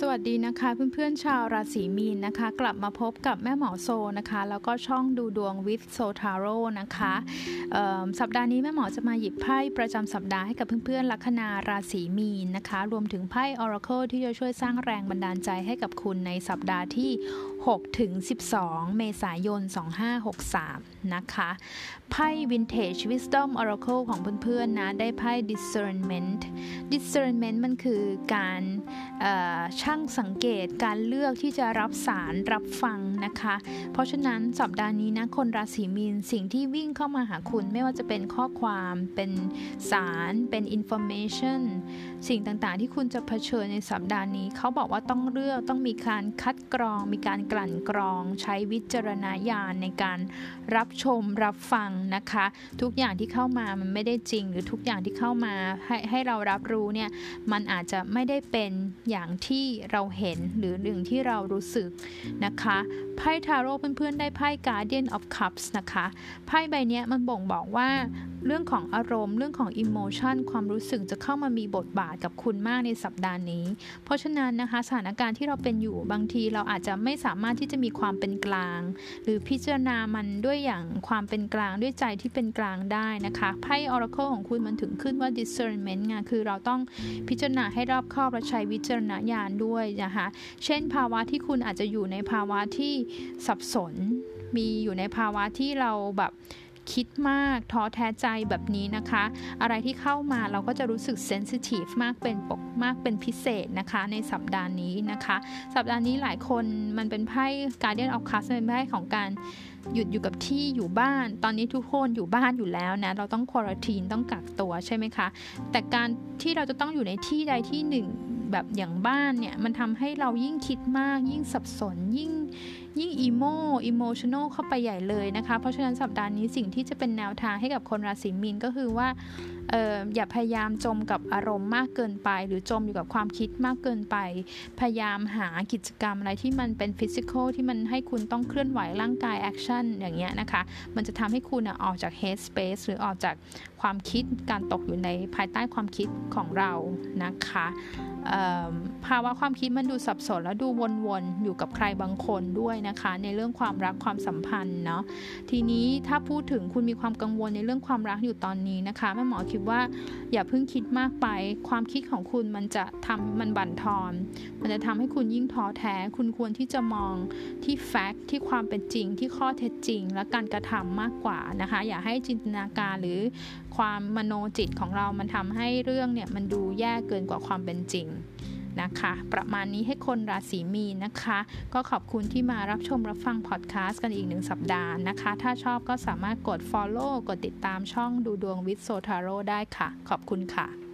สวัสดีนะคะเพื่อนๆชาวราศีมีนนะคะ กลับมาพบกับแม่หมอโซนะคะ แล้วก็ช่องดูดวงวิ t โซทาโร่นะคะสัปดาห์นี้แม่หมอจะมาหยิบไพ่ประจำสัปดาห์ให้กับเพื่อนๆลัคนาราศีมีนนะคะ รวมถึงไพ่ออร์เคิลที่จะช่วยสร้างแรงบันดาลใจให้กับคุณในสัปดาห์ที่ 6 ถึง 12 เมษายน 2563 นะคะ ไพ่ Vintage Wisdom Oracle ของเพื่อนๆนะ ได้ไพ่ Discernment Discernment มันคือการช่างสังเกตการเลือกที่จะรับสารรับฟังนะคะ เพราะฉะนั้นสัปดาห์นี้นะ คนราศีมีนสิ่งที่วิ่งเข้ามาหาคุณไม่ว่าจะเป็นข้อความเป็นสารเป็น information สิ่งต่างๆ ที่คุณจะเผชิญในสัปดาห์นี้ เขาบอกว่าต้องเลือกต้องมีการคัดกรองมีการกลั่นกรอง ใช้วิจารณญาณในการรับชมรับฟังนะคะ ทุกอย่างที่เข้ามามันไม่ได้จริง หรือทุกอย่างที่เข้ามาให้ให้เรารับรู้เนี่ยมันอาจจะไม่ได้เป็นอย่างที่เราเห็นหรือหนึ่งที่เรารู้สึกนะคะไพ่ทาโร่เพื่อนๆได้ไพ่ Guardian of Cups นะคะไพ่ใบนี้มันบ่งบอกว่า เรื่องของอารมณ์ เรื่องของอิโมชันความรู้สึกจะเข้ามามีบทบาทกับคุณมากในสัปดาห์นี้ เพราะฉะนั้นนะคะสถานการณ์ที่เราเป็นอยู่บางทีเราอาจจะไม่สามารถที่จะมีความเป็นกลาง หรือพิจารณามันด้วยอย่างความเป็นกลางด้วยใจที่เป็นกลางได้นะคะไพ่ Oracle ของคุณมันถึงขึ้นว่า discernment ไงคือเราต้องพิจารณาให้รอบคอบและใช้วิจารณญาณด้วยนะคะเช่น ภาวะที่คุณอาจจะอยู่ในภาวะที่สับสน มีอยู่ในภาวะที่เราแบบ คิดมากท้อแท้ใจแบบนี้นะคะ อะไรที่เข้ามาเราก็จะรู้สึกเซนซิทีฟมากเป็นปกมากเป็นพิเศษนะคะ ในสัปดาห์นี้นะคะ สัปดาห์นี้หลายคนมันเป็นไพ่ Guardian of Cups เป็นไพ่ของการหยุดอยู่กับที่อยู่บ้าน ตอนนี้ทุกคนอยู่บ้านอยู่แล้วนะ เราต้องควอรทีนต้องกักตัวใช่ไหมคะ แต่การที่เราจะต้องอยู่ในที่ใดที่หนึ่งแบบอย่างบ้านเนี่ย มันทำให้เรายิ่งคิดมาก ยิ่งสับสนยิ่ง ยิ่งอีโมอิโมชันอลเข้าไปใหญ่เลยนะคะ เพราะฉะนั้นสัปดาห์นี้สิ่งที่จะเป็นแนวทางให้กับคนราศีมีนก็คือว่า อออย่าพยายามจมกับอารมณ์มากเกินไป หรือจมอยู่กับความคิดมากเกินไป พยายามหากิจกรรมอะไรที่มันเป็น physical ที่มันให้คุณต้องเคลื่อนไหวร่างกาย action อย่างเงี้ยนะคะ มันจะทำให้คุณออกจาก headspace หรือออกจากความคิดการตกอยู่ในภายใต้ความคิดของเรานะคะภาวะความคิดมันดูสับสนแล้วดูวนๆ อยู่กับใครบางคนด้วยนะคะ ในเรื่องความรักความสัมพันธ์เนาะทีนี้ถ้าพูดถึงคุณมีความกังวลในเรื่องความรักอยู่ตอนนี้นะคะแม่หมอคิดว่าอย่าเพิ่งคิดมากไป ความคิดของคุณมันจะทำมันบั่นทอน มันจะทำให้คุณยิ่งท้อแท้ คุณควรที่จะมองที่แฟกต์ที่ความเป็นจริงที่ข้อเท็จจริง และการกระทำมากกว่านะคะ อย่าให้จินตนาการหรือความมโนจิตของเรามันทำให้เรื่องเนี่ยมันดูแย่เกินกว่าความเป็นจริง นะคะ ประมาณนี้ให้คนราศีมีนนะคะ ก็ขอบคุณที่มารับชมรับฟังพอดแคสต์กันอีกหนึ่งสัปดาห์นะคะ ถ้าชอบก็สามารถกด Follow กดติดตามช่องดูดวงวิทโซทาโร่ได้ค่ะ ขอบคุณค่ะ